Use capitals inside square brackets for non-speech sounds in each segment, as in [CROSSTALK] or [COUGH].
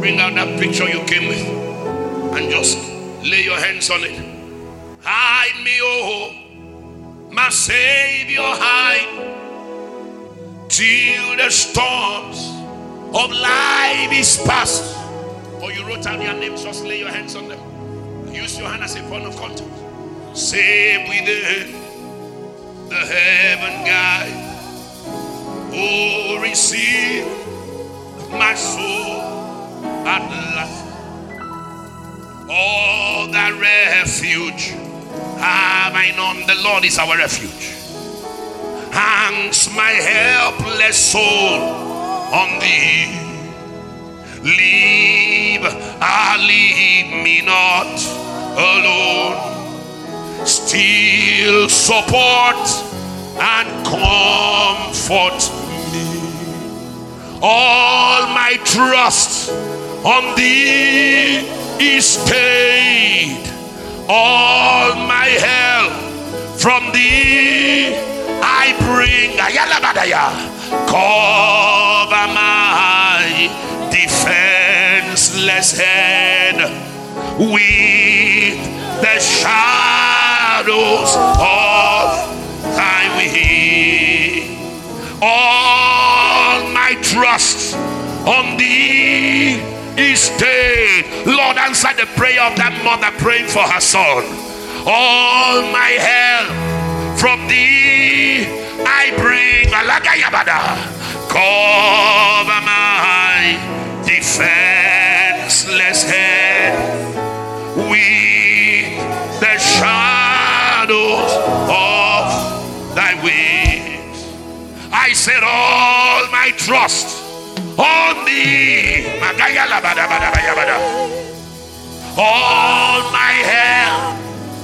Bring out that picture you came with and just lay your hands on it. Hide me, oh, my Savior, hide till the storms of life is past. Or you wrote down your names, just lay your hands on them. Use your hand as a point of contact. Say within the heaven guide. Oh, receive my soul at last. All that refuge have I known. The Lord is our refuge. Hangs my helpless soul on thee. Leave, ah, leave me not alone. Still support and comfort me. All my trust on thee is paid All my help from thee I bring. Cover my defenseless head with the shadows of thy wing. All my trust on thee is stayed. Lord, answer the prayer of that mother praying for her son. All my help from thee I bring. Cover my defenseless head with the shadows of thy wings. I set all my trust on thee. All my help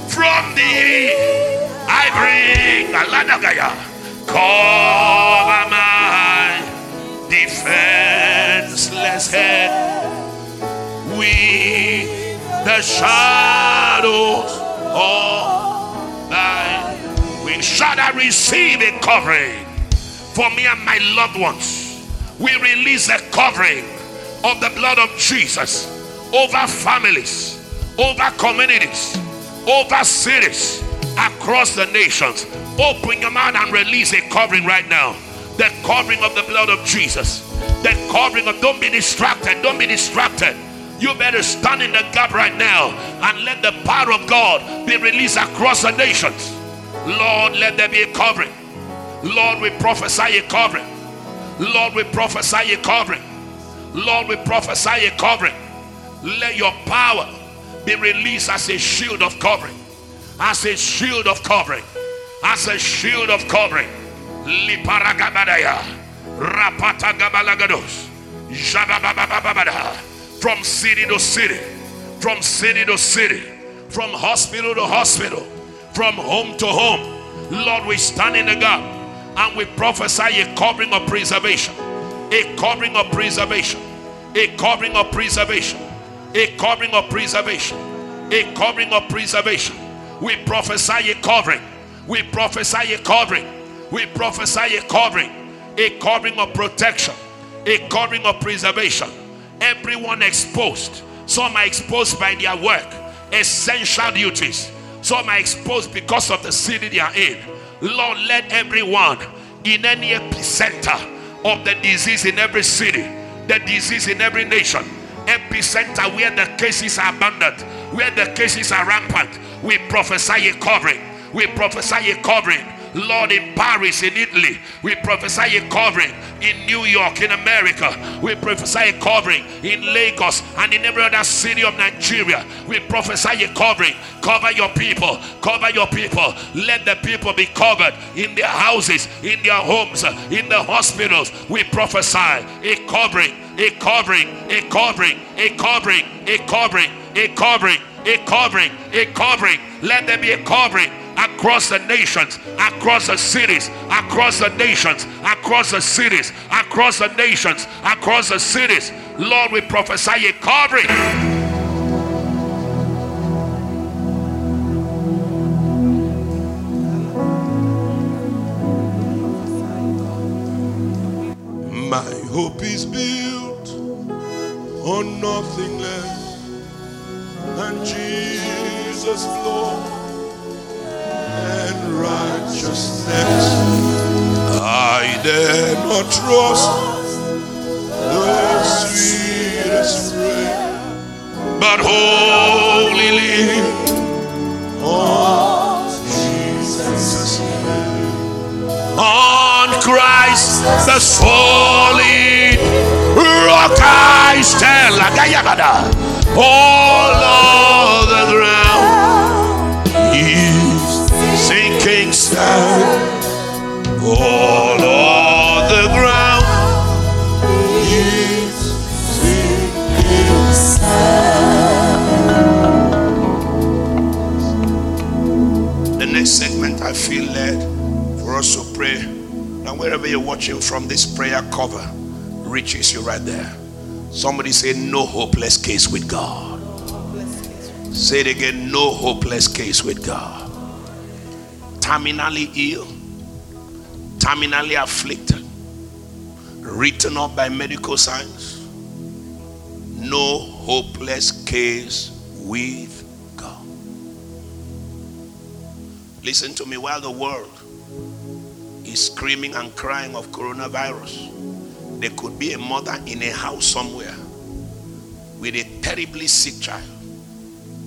from thee I bring. Cover my defenseless head with the shadows of thy wings. Shall I receive a covering for me and my loved ones? We release a covering of the blood of Jesus over families, over communities, over cities, across the nations. Open your mouth and release a covering right now. The covering of the blood of Jesus. The covering of, don't be distracted. Don't be distracted. You better stand in the gap right now and let the power of God be released across the nations. Lord, let there be a covering. Lord, we prophesy a covering. Lord, we prophesy a covering. Lord, we prophesy a covering. Let your power be released as a shield of covering. As a shield of covering. As a shield of covering. Liparagabadaya. Rapatagabalagados. Jabababababada. From city to city. From city to city. From hospital to hospital. From home to home. Lord, we stand in the gap and we prophesy a covering of preservation. A covering of preservation. A covering of preservation. A covering of preservation. A covering of preservation. We prophesy a covering. We prophesy a covering. We prophesy a covering. A covering of protection. A covering of preservation. Everyone exposed. Some are exposed by their work, essential duties. Some are exposed because of the city they are in. Lord, let everyone in any epicenter of the disease in every city, the disease in every nation, epicenter where the cases are abundant, where the cases are rampant, we prophesy a covering. We prophesy a covering. Lord, in Paris, in Italy, we prophesy a covering. In New York, in America, we prophesy a covering. In Lagos and in every other city of Nigeria, we prophesy a covering. Cover your people, cover your people. Let the people be covered in their houses, in their homes, in the hospitals. We prophesy a covering, a covering, a covering, a covering, a covering, a covering, a covering, a covering. Let there be a covering across the nations, across the cities, across the nations, across the cities, across the nations, across the cities. Lord, we prophesy a covering. My hope is built on nothing less than Jesus' blood and righteousness. I dare not trust the sweetest frame, but lean on Jesus'. On Christ, the solid rock I stand. All of the ground All of the ground is The next segment, I feel led for us to pray. Now, wherever you're watching from, this prayer cover reaches you right there. Somebody say, No hopeless case with God. Say it again, no hopeless case with God. Terminally ill, terminally afflicted, written up by medical science. No hopeless case with God. Listen to me while the world is screaming and crying of coronavirus. There could be a mother in a house somewhere with a terribly sick child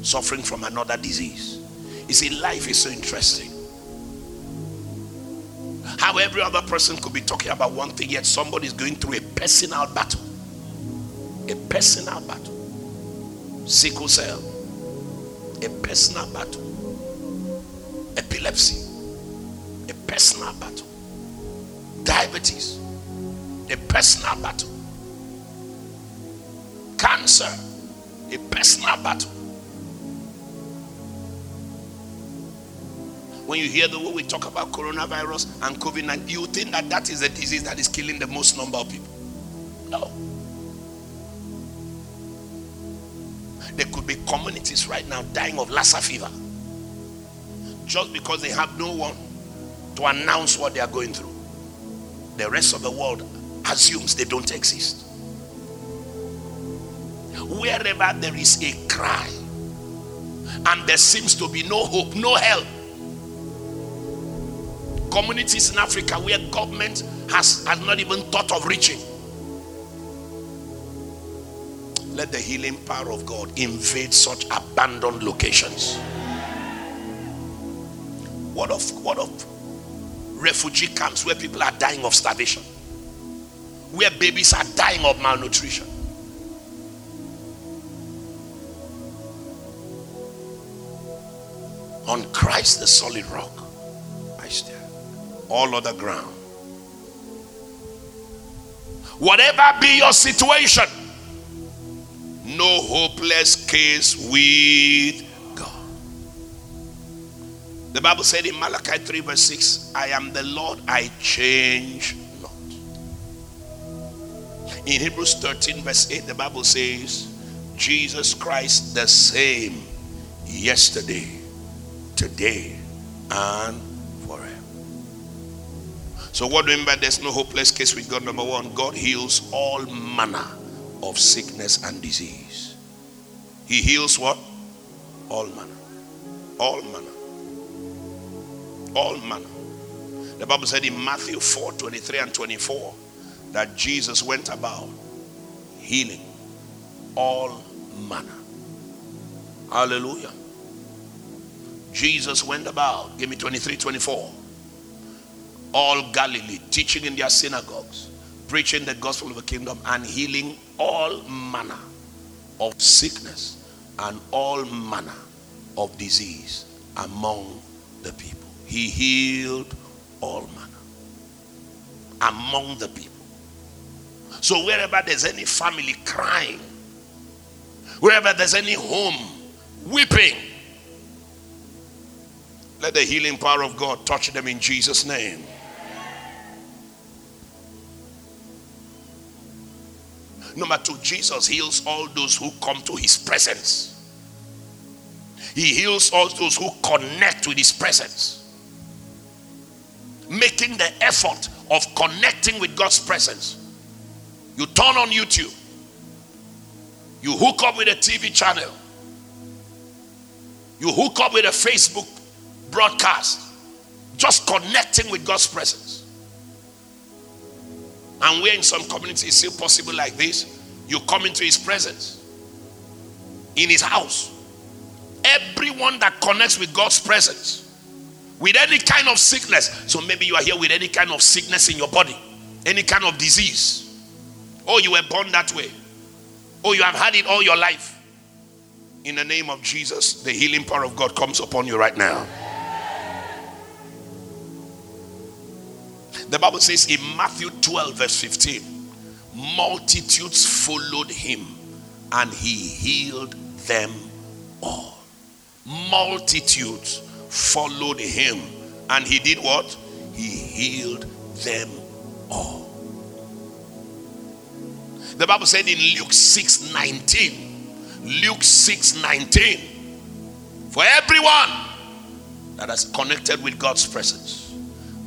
suffering from another disease. You see, life is so interesting. How every other person could be talking about one thing, yet somebody is going through a personal battle. A personal battle. Sickle cell. A personal battle. Epilepsy. A personal battle. Diabetes. A personal battle. Cancer. A personal battle. When you hear the way we talk about coronavirus and COVID 19, you think that that is the disease that is killing the most number of people. No. There could be communities right now dying of Lassa fever just because they have no one to announce what they are going through. The rest of the world assumes they don't exist. Wherever there is a cry and there seems to be no hope, no help, communities in Africa where government has, has not even thought of reaching. Let the healing power of God invade such abandoned locations. What of what of refugee camps where people are dying of starvation? Where babies are dying of malnutrition? On Christ the solid rock, I stand all other ground. Whatever be your situation, no hopeless case with God. The Bible said in Malachi 3, verse 6, I am the Lord, I change not. In Hebrews 13, verse 8, the Bible says, Jesus Christ the same yesterday, today, and so, what do you mean by there's no hopeless case with God? Number one, God heals all manner of sickness and disease. He heals what? All manner. All manner. All manner. The Bible said in Matthew 4 23 and 24 that Jesus went about healing all manner. Hallelujah. Jesus went about, give me 23 24 all Galilee, teaching in their synagogues, preaching the gospel of the kingdom, and healing all manner of sickness and all manner of disease among the people. He healed all manner among the people. So, wherever there's any family crying, wherever there's any home weeping, let the healing power of God touch them in Jesus' name. Number two, Jesus heals all those who come to his presence. He heals all those who connect with his presence. Making the effort of connecting with God's presence. You turn on YouTube, You hook up with a TV channel. You hook up with a Facebook broadcast. Just connecting with God's presence. And where in some communities still possible like this, you come into his presence in his house. Everyone that connects with God's presence with any kind of sickness. So maybe you are here with any kind of sickness in your body, any kind of disease. Oh, you were born that way. Oh, you have had it all your life. In the name of Jesus, the healing power of God comes upon you right now. The Bible says in Matthew 12, verse 15, multitudes followed him and he healed them all. Multitudes followed him and he did what? He healed them all. The Bible said in Luke 6 19, Luke 6 19, for everyone that has connected with God's presence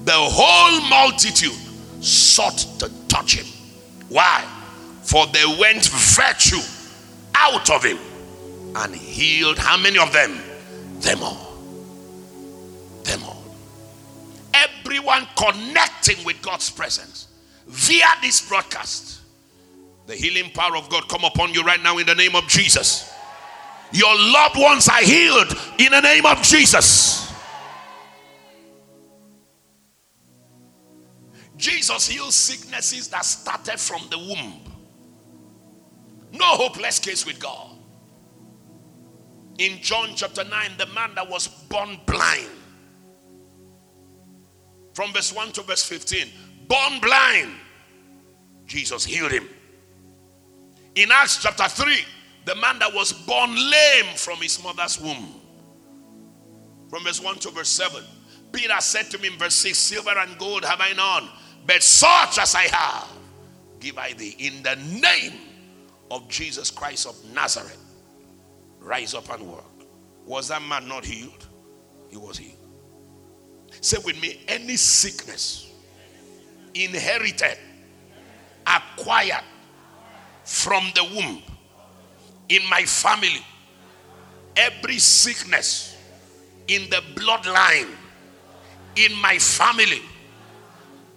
the whole multitude sought to touch him. Why? For they went virtue out of him and healed how many of them? Them all. Them all. Everyone connecting with God's presence via this broadcast. The healing power of God come upon you right now in the name of Jesus. Your loved ones are healed in the name of Jesus. Jesus healed sicknesses that started from the womb. No hopeless case with God. In John chapter 9, the man that was born blind, from verse 1 to verse 15, born blind, Jesus healed him. In Acts chapter 3, the man that was born lame from his mother's womb, from verse 1 to verse 7, Peter said to him in verse 6, Silver and gold have I none but such as I have, give I thee in the name of Jesus Christ of Nazareth. Rise up and work. Was that man not healed? He was healed. Say with me any sickness inherited, acquired from the womb in my family, every sickness in the bloodline in my family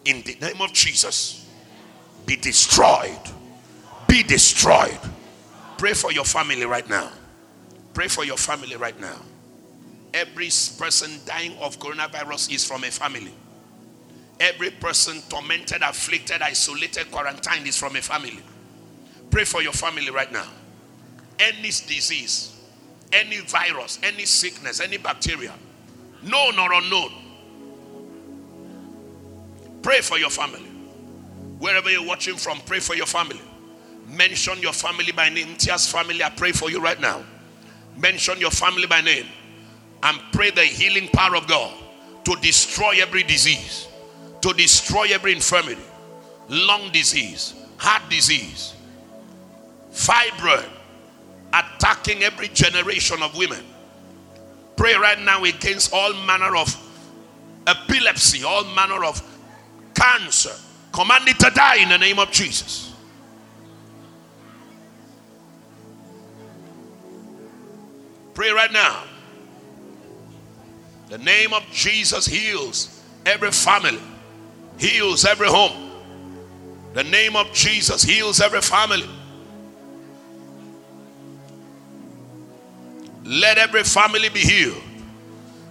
in the name of Jesus be destroyed. Be destroyed. Pray for your family right now. Pray for your family right now. Every person dying of coronavirus is from a family. Every person tormented, afflicted, isolated, quarantined is from a family. Pray for your family right now. Any disease, any virus, any sickness, any bacteria, known or unknown, Pray for your family. Wherever you're watching from, pray for your family. Mention your family by name. Tia's family, I pray for you right now. Mention your family by name and pray the healing power of God to destroy every disease, to destroy every infirmity, lung disease, heart disease, fibroid, attacking every generation of women. Pray right now against all manner of epilepsy, all manner of cancer. Command it to die in the name of Jesus. Pray right now. The name of Jesus heals every family, heals every home. The name of Jesus heals every family. Let every family be healed.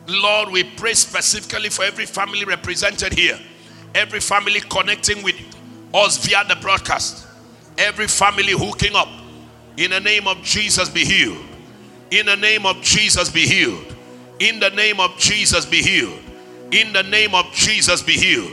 Lord, we pray specifically for every family represented here every family connecting with us via the broadcast, every family hooking up, in the name of Jesus be healed. In the name of Jesus be healed. In the name of Jesus be healed. In the name of Jesus be healed.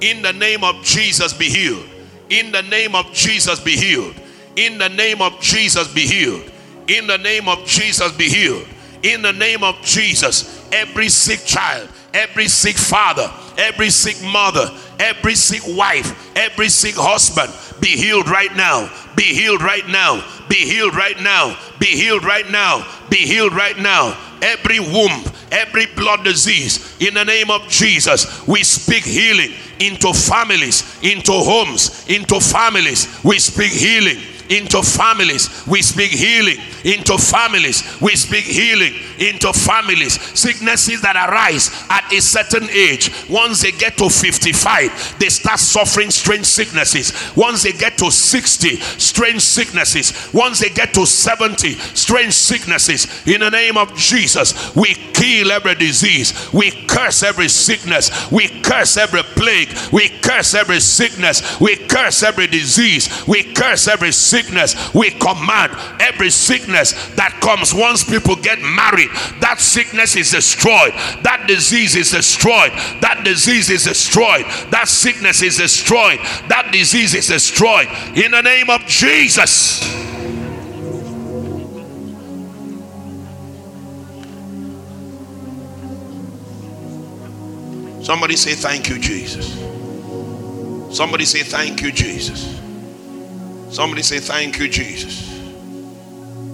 In the name of Jesus be healed. In the name of Jesus be healed. In the name of Jesus be healed. In the name of Jesus be healed. In the name of Jesus, every sick child, every sick father, every sick mother, every sick wife, every sick husband be healed right now. Be healed right now. Be healed right now. Be healed right now. Be healed right now. Every womb, every blood disease, in the name of Jesus, we speak healing into families, into homes, into families. We speak healing into families. We speak healing into families. We speak healing into families. Sicknesses that arise at a certain age. Once they get to 55, they start suffering strange sicknesses. Once they get to 60, strange sicknesses. Once they get to 70, strange sicknesses. In the name of Jesus, we kill every disease. We curse every sickness. We curse every plague. We curse every sickness. We curse every disease. We curse every sickness. We command every sickness that comes once people get married. That sickness is destroyed. That disease is destroyed. That disease is destroyed. That sickness is destroyed. That disease is destroyed. In the name of Jesus. Somebody say, Thank you, Jesus. Somebody say, Thank you, Jesus. Somebody say, Thank you, Jesus.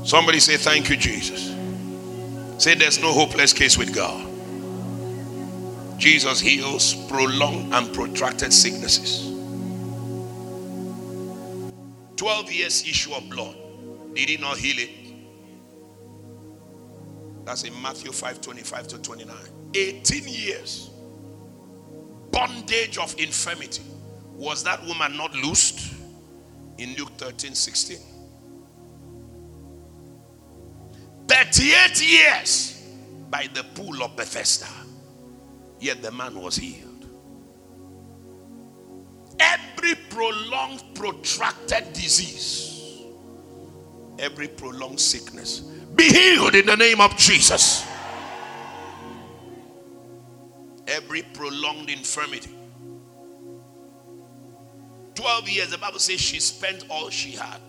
Somebody say, Thank you, Jesus. Say, There's no hopeless case with God. Jesus heals prolonged and protracted sicknesses. 12 years issue of blood. Did he not heal it? That's in Matthew 5 25 to 29. 18 years. Bondage of infirmity. Was that woman not loosed? In Luke 13 16. 38 years by the pool of Bethesda. Yet the man was healed. Every prolonged, protracted disease, every prolonged sickness, be healed in the name of Jesus. Every prolonged infirmity. 12 years, the Bible says she spent all she had.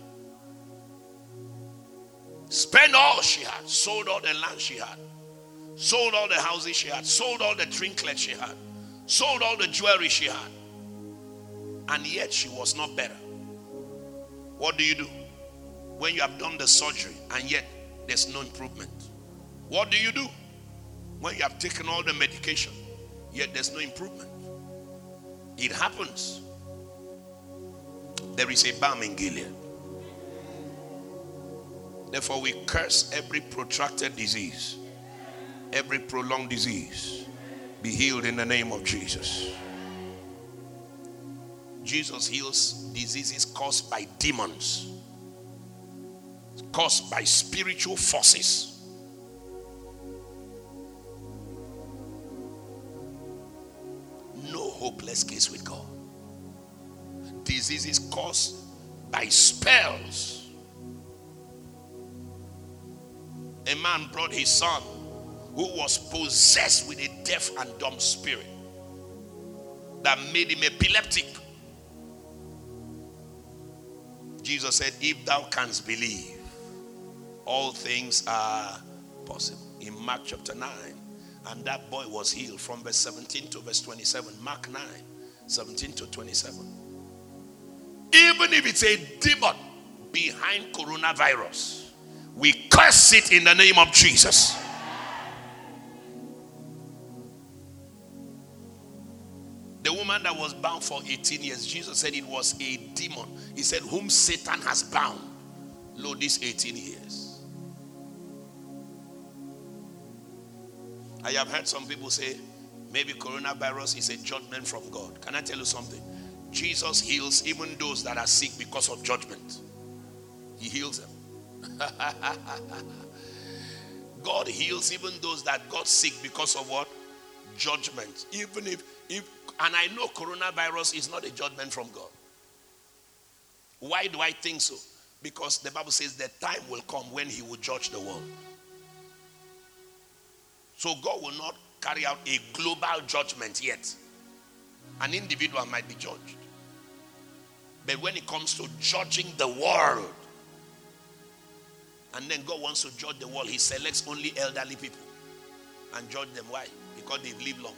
Spent all she had, sold all the land she had, sold all the houses she had, sold all the trinkets she had, sold all the jewelry she had and yet she was not better. What do you do when you have done the surgery and yet there's no improvement? What do you do when you have taken all the medication yet there's no improvement? It happens. There is a balm in Gilead. Therefore, we curse every protracted disease, every prolonged disease. Be healed in the name of Jesus. Jesus heals diseases caused by demons, caused by spiritual forces. No hopeless case with God. Diseases caused by spells. A man brought his son who was possessed with a deaf and dumb spirit that made him epileptic. Jesus said, If thou canst believe, all things are possible. In Mark chapter 9. And that boy was healed from verse 17 to verse 27. Mark 9, 17 to 27. Even if it's a demon behind coronavirus, we curse it in the name of Jesus. The woman that was bound for 18 years, Jesus said it was a demon. He said, Whom Satan has bound, lo, these 18 years. I have heard some people say, maybe coronavirus is a judgment from God. Can I tell you something? Jesus heals even those that are sick because of judgment. He heals them. [LAUGHS] God heals even those that got sick because of what? Judgment. Even if, if and I know coronavirus is not a judgment from God. Why do I think so? Because the Bible says the time will come when He will judge the world. So God will not carry out a global judgment yet. An individual might be judged. But when it comes to judging the world, and then God wants to judge the world, He selects only elderly people and judge them. Why? Because they've lived long.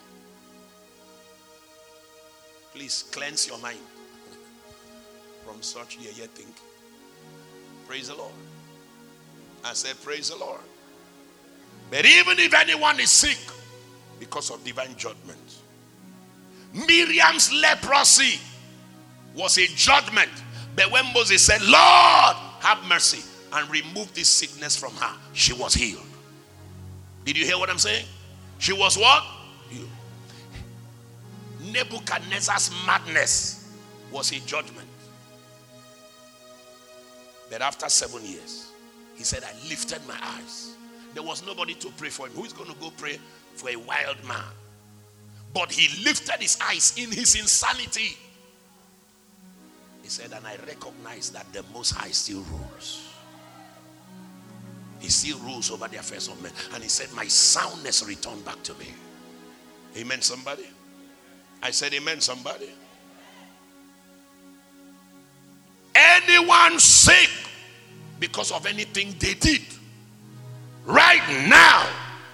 Please cleanse your mind [LAUGHS] from such yeah, yeah think. Praise the Lord. I said, Praise the Lord. But even if anyone is sick because of divine judgment, Miriam's leprosy was a judgment But when Moses said, Lord, have mercy, and remove this sickness from her, she was healed. Did you hear what I'm saying? She was what? Healed. Nebuchadnezzar's madness was a judgment. But after seven years, he said, I lifted my eyes. There was nobody to pray for him. Who is going to go pray for a wild man? But he lifted his eyes in his insanity. He said, and I recognize that the Most High still rules. He still rules over the affairs of men. And he said, My soundness returned back to me. Amen, somebody? I said, Amen, somebody. Anyone sick because of anything they did, right now,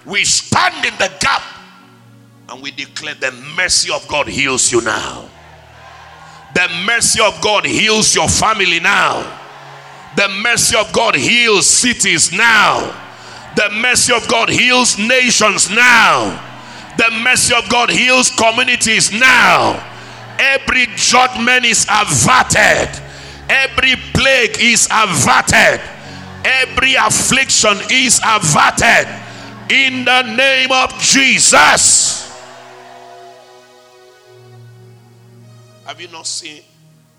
we stand in the gap and we declare the mercy of God heals you now. The mercy of God heals your family now. The mercy of God heals cities now. The mercy of God heals nations now. The mercy of God heals communities now. Every judgment is averted. Every plague is averted. Every affliction is averted. In the name of Jesus. Have you not seen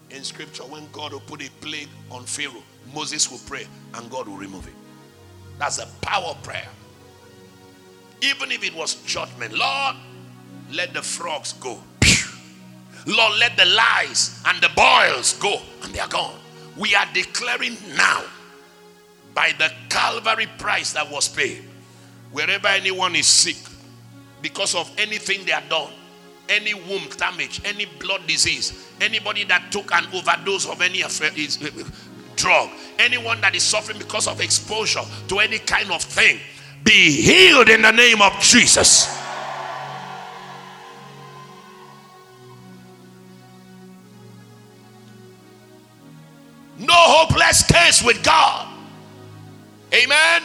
in scripture when God will put a plague on Pharaoh? Moses will pray and God will remove it. That's the power prayer. Even if it was judgment, Lord, let the frogs go. Lord, let the lies and the boils go, and they are gone. We are declaring now, by the Calvary price that was paid, wherever anyone is sick because of anything they have done, any womb damage, any blood disease, anybody that took an overdose of any uh, drug, anyone that is suffering because of exposure to any kind of thing, be healed in the name of Jesus. No hopeless case with God. Amen.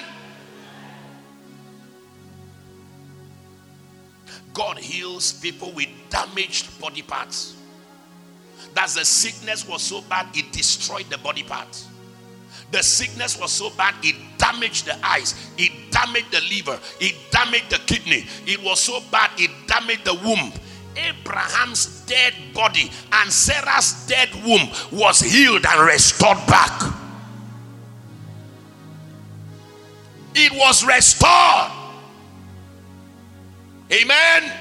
God heals people with damaged body parts. That the sickness was so bad it destroyed the body parts. The sickness was so bad it damaged the eyes, it damaged the liver, it damaged the kidney. It was so bad it damaged the womb. Abraham's dead body and Sarah's dead womb was healed and restored back. It was restored. Amen.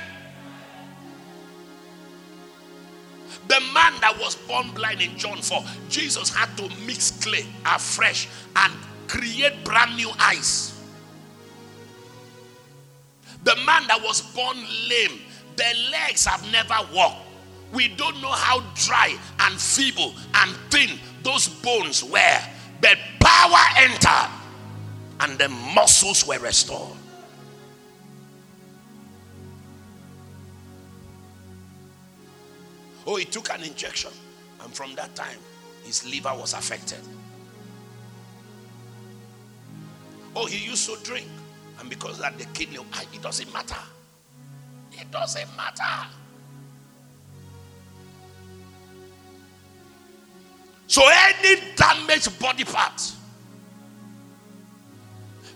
The man that was born blind in John 4, Jesus had to mix clay afresh and create brand new eyes. The man that was born lame, their legs have never walked. We don't know how dry and feeble and thin those bones were, but power entered and the muscles were restored. Oh, he took an injection. And from that time, his liver was affected. Oh, he used to drink. And because that the kidney, ah, it doesn't matter. It doesn't matter. So any damaged body part,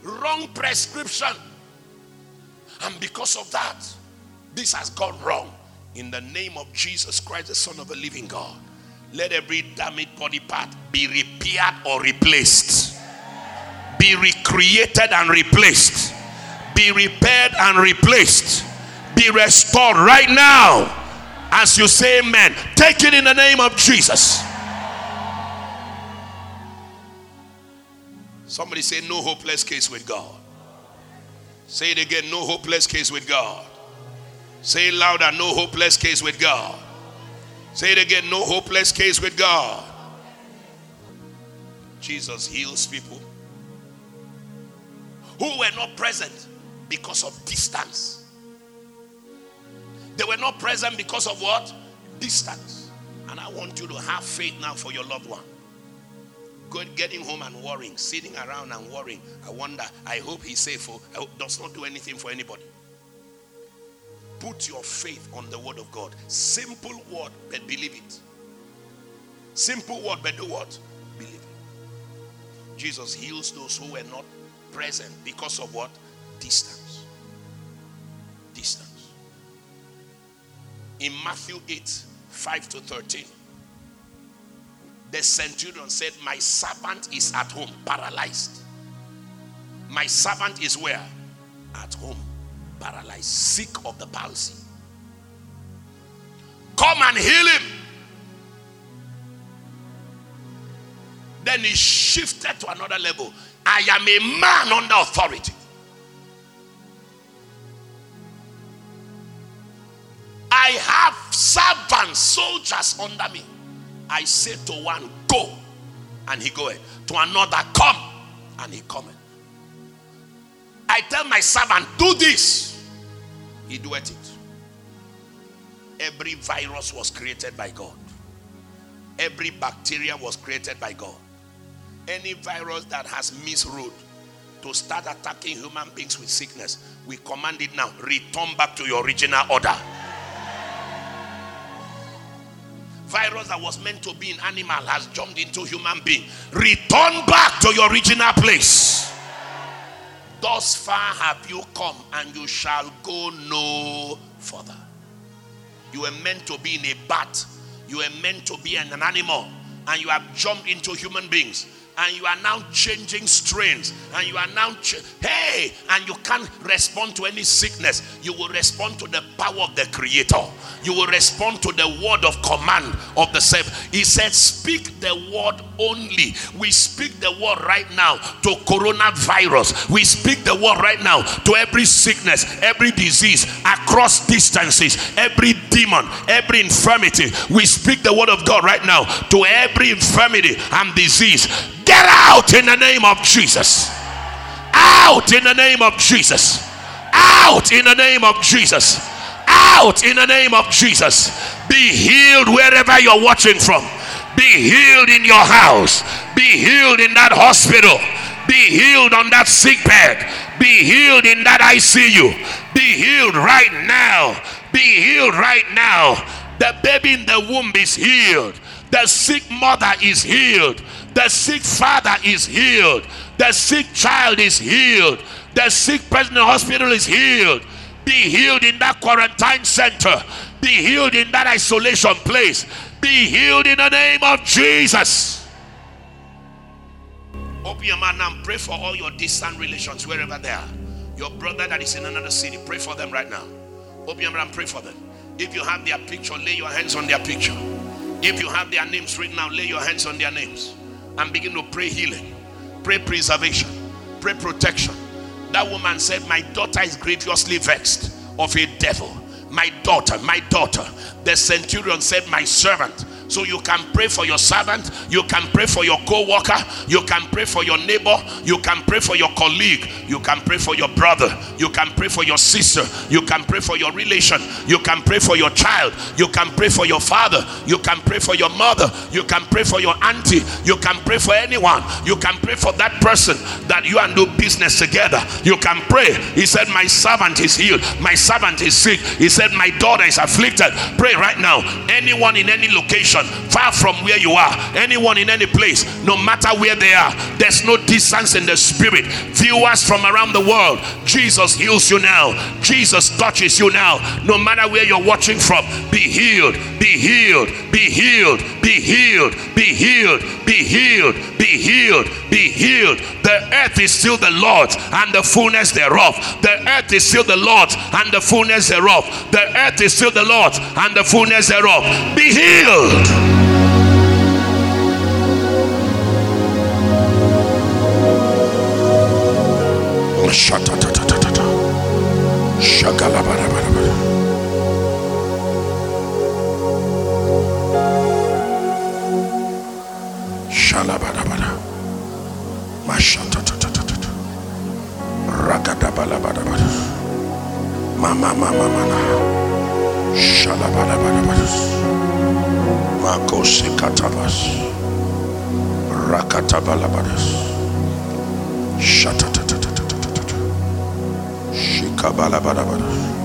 wrong prescription, and because of that, this has gone wrong in the name of Jesus Christ, the Son of the living God, let every damaged body part be repaired or replaced, be recreated and replaced, be repaired and replaced, be restored right now. As you say amen, take it in the name of Jesus. Somebody say, No hopeless case with God. Say it again, no hopeless case with God. Say it louder, no hopeless case with God. Say it again, no hopeless case with God. Jesus heals people who were not present because of distance. They were not present because of what? Distance. And I want you to have faith now for your loved one. Good getting home and worrying, sitting around and worrying. I wonder, I hope he's safe. Oh, hope, does not do anything for anybody. Put your faith on the word of God. Simple word, but believe it. Simple word, but do what? Believe. It. Jesus heals those who were not present because of what? Distance. Distance. In Matthew 8, 5 to 13, the centurion said, My servant is at home, paralyzed. My servant is where? At home, paralyzed, sick of the palsy. Come and heal him. Then he shifted to another level. I am a man under authority. I have servants, soldiers under me. I say to one, go, and he goeth. To another, come, and he cometh. I tell my servant, do this. He doeth it. Every virus was created by God. Every bacteria was created by God. Any virus that has misruled to start attacking human beings with sickness, we command it now. Return back to your original order. virus that was meant to be an animal has jumped into human being. Return back to your original place. Thus far have you come, and you shall go no further. You were meant to be in a bat, you were meant to be an animal, and you have jumped into human beings and you are now changing strains. And you are now ch- hey and you can't respond to any sickness. You will respond to the power of the creator. You will respond to the word of command of the self he said speak the word only. We speak the word right now to coronavirus. We speak the word right now to every sickness every disease across distances every demon every infirmity. We speak the word of god right now to every infirmity and disease Get out in the name of Jesus. Out in the name of Jesus. Out in the name of Jesus. Out in the name of Jesus. Be healed wherever you're watching from. Be healed in your house. Be healed in that hospital. Be healed on that sick bed. Be healed in that ICU. Be healed right now. Be healed right now. The baby in the womb is healed. The sick mother is healed. The sick father is healed. The sick child is healed. The sick person in the hospital is healed. Be healed in that quarantine center. Be healed in that isolation place. Be healed in the name of Jesus. Open your mouth and pray for all your distant relations wherever they are. Your brother that is in another city, pray for them right now. Open your mouth and pray for them. If you have their picture, lay your hands on their picture. If you have their names written out, lay your hands on their names and begin to pray healing, pray preservation, pray protection. That woman said, My daughter is grievously vexed of a devil. My daughter, my daughter. The centurion said, My servant so you can pray for your servant, you can pray for your co worker, you can pray for your neighbor, you can pray for your colleague, you can pray for your brother, you can pray for your sister, you can pray for your relation, you can pray for your child, you can pray for your father, you can pray for your mother, you can pray for your auntie, you can pray for anyone, you can pray for that person that you and do business together. You can pray. He said, My servant is healed, my servant is sick. He said, My daughter is afflicted. Pray right now. Anyone in any location location, far from where you are, anyone in any place, no matter where they are, there's no distance in the spirit. Viewers from around the world, Jesus heals you now, Jesus touches you now, no matter where you're watching from. Be healed, be healed, be healed, be healed, be healed, be healed, be healed, be healed. The earth is still the Lord's and the fullness thereof. The earth is still the Lord's and the fullness thereof. The earth is still the Lord's and the fullness thereof. Be healed. Mama, mama, mama, shala, bada, bada, bada. Makose. Rakatabalabadas. Shatatatatatata. Shikabalabadabadas.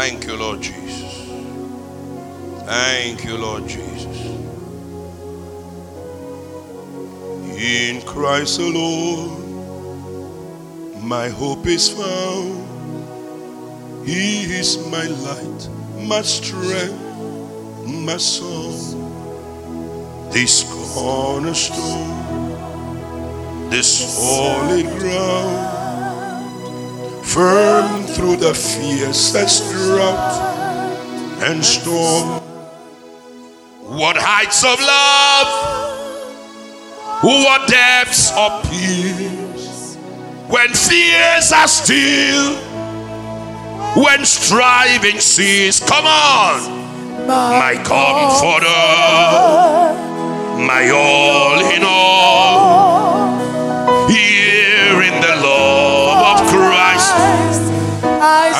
Thank you, Lord Jesus. Thank you, Lord Jesus. In Christ alone, my hope is found. He is my light, my strength, my song. This cornerstone, this holy ground firm through the fiercest drought and storm. What heights of love, what depths of peace, when fears are still, when striving cease. Come on, my comforter, my all in all. Here I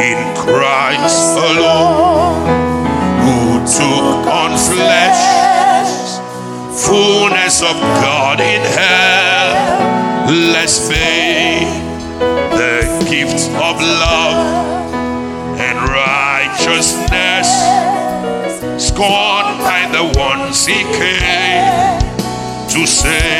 in Christ alone, who took on flesh, fullness of God in hell, let's pay the gift of love and righteousness, scorned by the ones he came to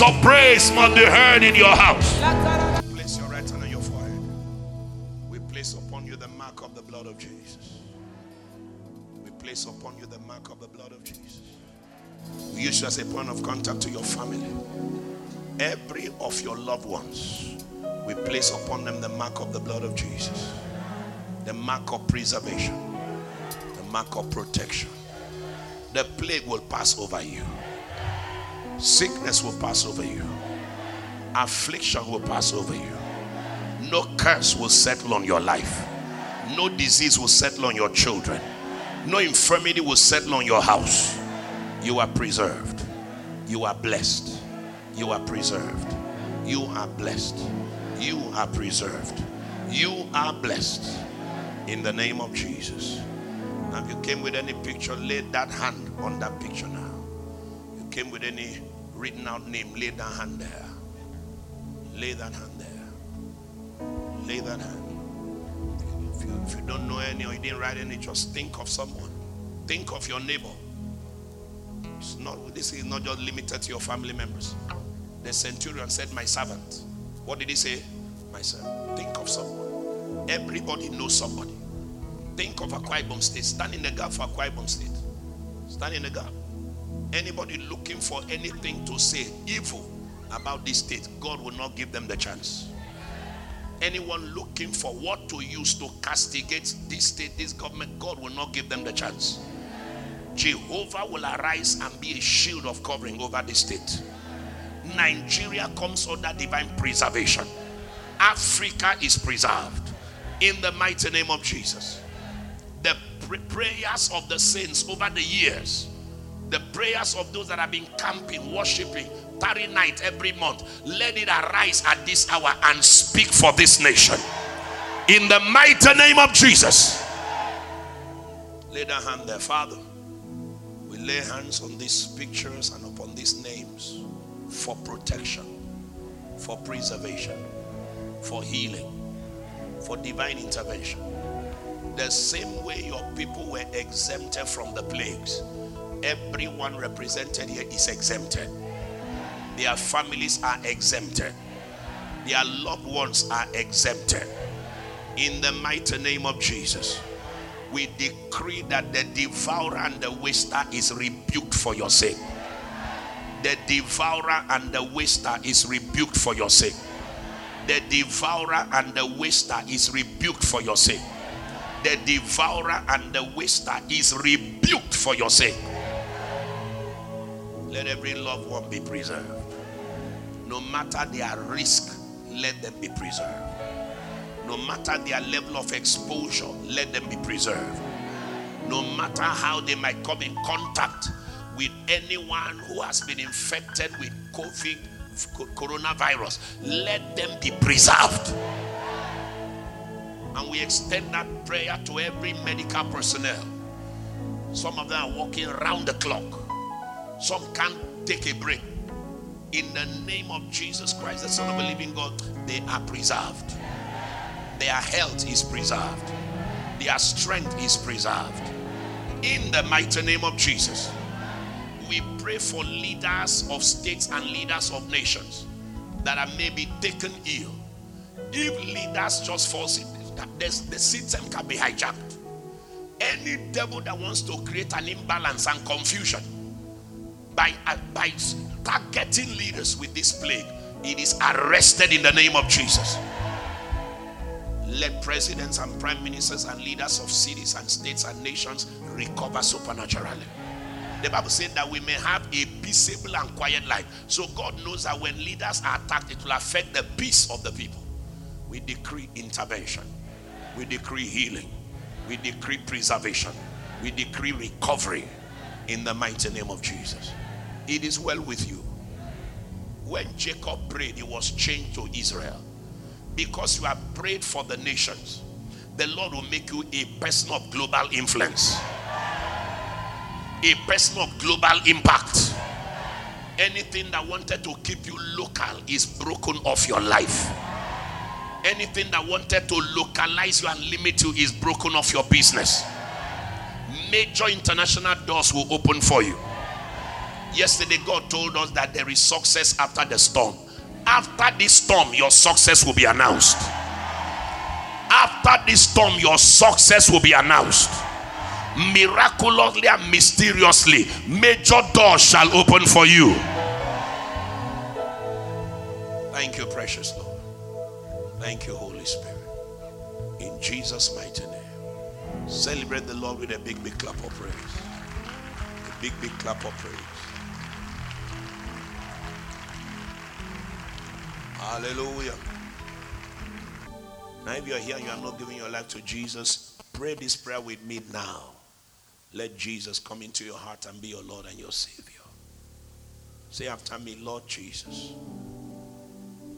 of praise must be heard in your house. Place your right hand on your forehead. We place upon you the mark of the blood of Jesus. We place upon you the mark of the blood of Jesus. We use you as a point of contact to your family. Every of your loved ones, we place upon them the mark of the blood of Jesus, the mark of preservation, the mark of protection. The plague will pass over you. Sickness will pass over you. Affliction will pass over you. No curse will settle on your life. No disease will settle on your children. No infirmity will settle on your house. You are preserved. You are blessed. You are preserved. You are blessed. You are preserved. You are blessed. In the name of Jesus. Now, if you came with any picture, lay that hand on that picture now came with any written out name, lay that hand there. Lay that hand there. Lay that hand. If you, if you don't know any or you didn't write any, just think of someone. Think of your neighbor. It's not this is not just limited to your family members. The centurion said, My servant. What did he say? My servant. Think of someone. Everybody knows somebody. Think of Akwa Ibom State. Stand in the gap for Akwa Ibom State. Stand in the gap. Anybody looking for anything to say evil about this state, God will not give them the chance. Anyone looking for what to use to castigate this state, this government, God will not give them the chance. Jehovah will arise and be a shield of covering over the state. Nigeria comes under divine preservation. Africa is preserved in the mighty name of Jesus. The prayers of the saints over the years the prayers of those that have been camping, worshiping, tarry night every month, let it arise at this hour and speak for this nation. In the mighty name of Jesus. Lay the hand there, Father. We lay hands on these pictures and upon these names for protection, for preservation, for healing, for divine intervention. The same way your people were exempted from the plagues Everyone represented here is exempted. Their families are exempted. Their loved ones are exempted. In the mighty name of Jesus, we decree that the devourer and the waster is rebuked for your sake. The devourer and the waster is rebuked for your sake. The devourer and the waster is rebuked for your sake. The devourer and the waster is rebuked for your sake. Let every loved one be preserved. No matter their risk, let them be preserved. No matter their level of exposure, let them be preserved. No matter how they might come in contact with anyone who has been infected with COVID, coronavirus, let them be preserved. And we extend that prayer to every medical personnel. Some of them are working round the clock some can't take a break. In the name of Jesus Christ, the Son of the living God, they are preserved. Their health is preserved. Their strength is preserved. In the mighty name of Jesus, we pray for leaders of states and leaders of nations that are maybe taken ill. If leaders just fall sick, the system can be hijacked. Any devil that wants to create an imbalance and confusion by, by targeting leaders with this plague, it is arrested in the name of Jesus. Let presidents and prime ministers and leaders of cities and states and nations recover supernaturally. The Bible said that we may have a peaceable and quiet life. So God knows that when leaders are attacked, it will affect the peace of the people. We decree intervention. We decree healing. We decree preservation. We decree recovery in the mighty name of Jesus. It is well with you. When Jacob prayed, he was changed to Israel. Because you have prayed for the nations, the Lord will make you a person of global influence, a person of global impact. Anything that wanted to keep you local is broken off your life. Anything that wanted to localize you and limit you is broken off your business. Major international doors will open for you Yesterday, God told us that there is success after the storm. After this storm, your success will be announced. After this storm, your success will be announced. Miraculously and mysteriously, major doors shall open for you. Thank you, precious Lord. Thank you, Holy Spirit. In Jesus' mighty name. Celebrate the Lord with a big, big clap of praise. A big, big clap of praise. Hallelujah. Now, if you're here and you are not giving your life to Jesus, pray this prayer with me now. Let Jesus come into your heart and be your Lord and your Savior. Say after me, Lord Jesus,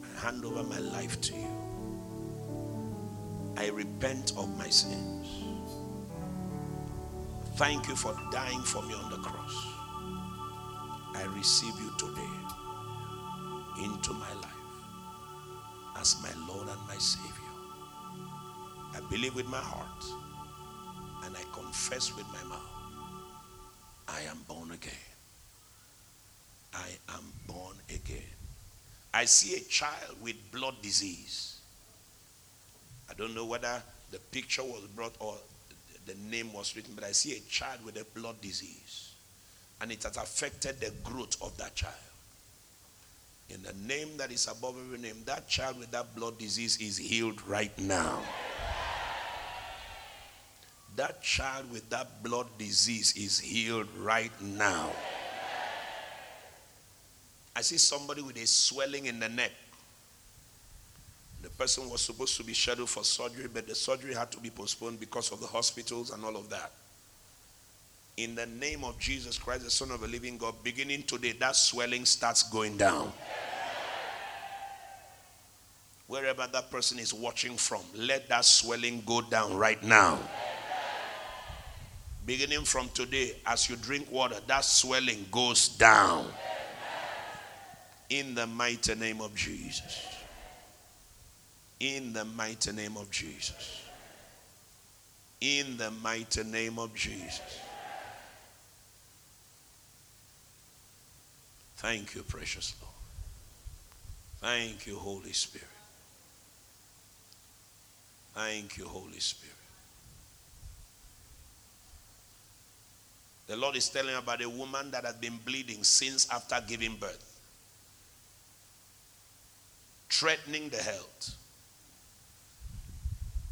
I hand over my life to you. I repent of my sins. Thank you for dying for me on the cross. I receive you today into my life as my Lord and my Savior. I believe with my heart and I confess with my mouth I am born again. I am born again. I see a child with blood disease. I don't know whether the picture was brought or the name was written, but I see a child with a blood disease. And it has affected the growth of that child. In the name that is above every name, that child with that blood disease is healed right now. That child with that blood disease is healed right now. I see somebody with a swelling in the neck. The person was supposed to be scheduled for surgery, but the surgery had to be postponed because of the hospitals and all of that. In the name of Jesus Christ, the Son of the living God, beginning today, that swelling starts going down. Wherever that person is watching from, let that swelling go down right now. Beginning from today, as you drink water, that swelling goes down. In the mighty name of Jesus. In the mighty name of Jesus. In the mighty name of Jesus. Thank you, precious Lord. Thank you, Holy Spirit. Thank you, Holy Spirit. The Lord is telling about a woman that had been bleeding since after giving birth, threatening the health,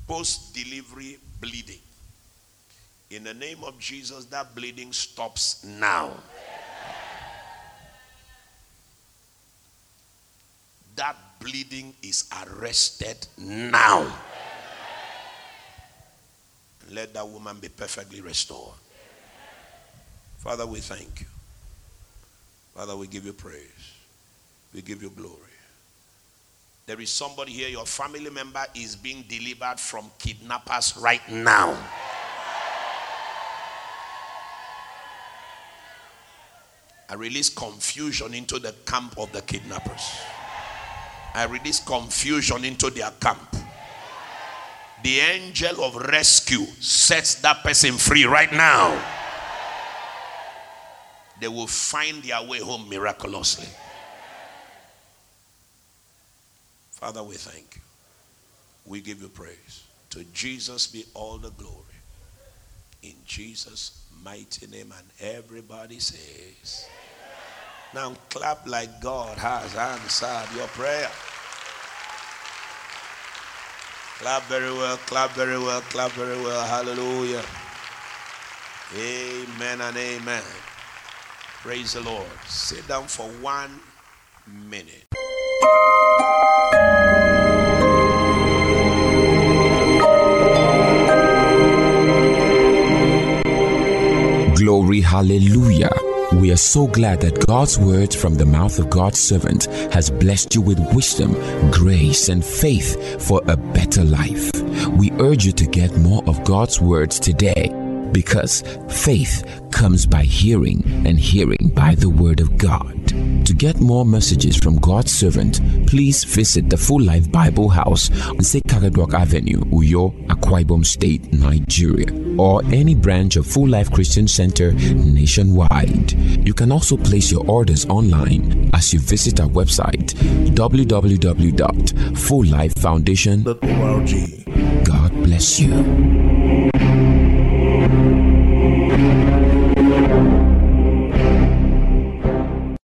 post delivery bleeding. In the name of Jesus, that bleeding stops now. That bleeding is arrested now. Let that woman be perfectly restored. Father, we thank you. Father, we give you praise. We give you glory. There is somebody here, your family member is being delivered from kidnappers right now. I release confusion into the camp of the kidnappers. I release confusion into their camp. The angel of rescue sets that person free right now they will find their way home miraculously. Father, we thank you. We give you praise. To Jesus be all the glory. In Jesus' mighty name. And everybody says, Now clap like God has answered your prayer. Clap very well, clap very well, clap very well. Hallelujah. Amen and amen. Praise the Lord. Sit down for one minute. Glory, hallelujah. We are so glad that God's word from the mouth of God's servant has blessed you with wisdom, grace, and faith for a better life. We urge you to get more of God's words today because faith comes by hearing and hearing by the word of God. To get more messages from God's servant, please visit the Full Life Bible House on Sekaredwalk Avenue, Uyo, Akwa Ibom State, Nigeria, or any branch of Full Life Christian Center nationwide. You can also place your orders online as you visit our website www.fulllifefoundation.org. God bless you.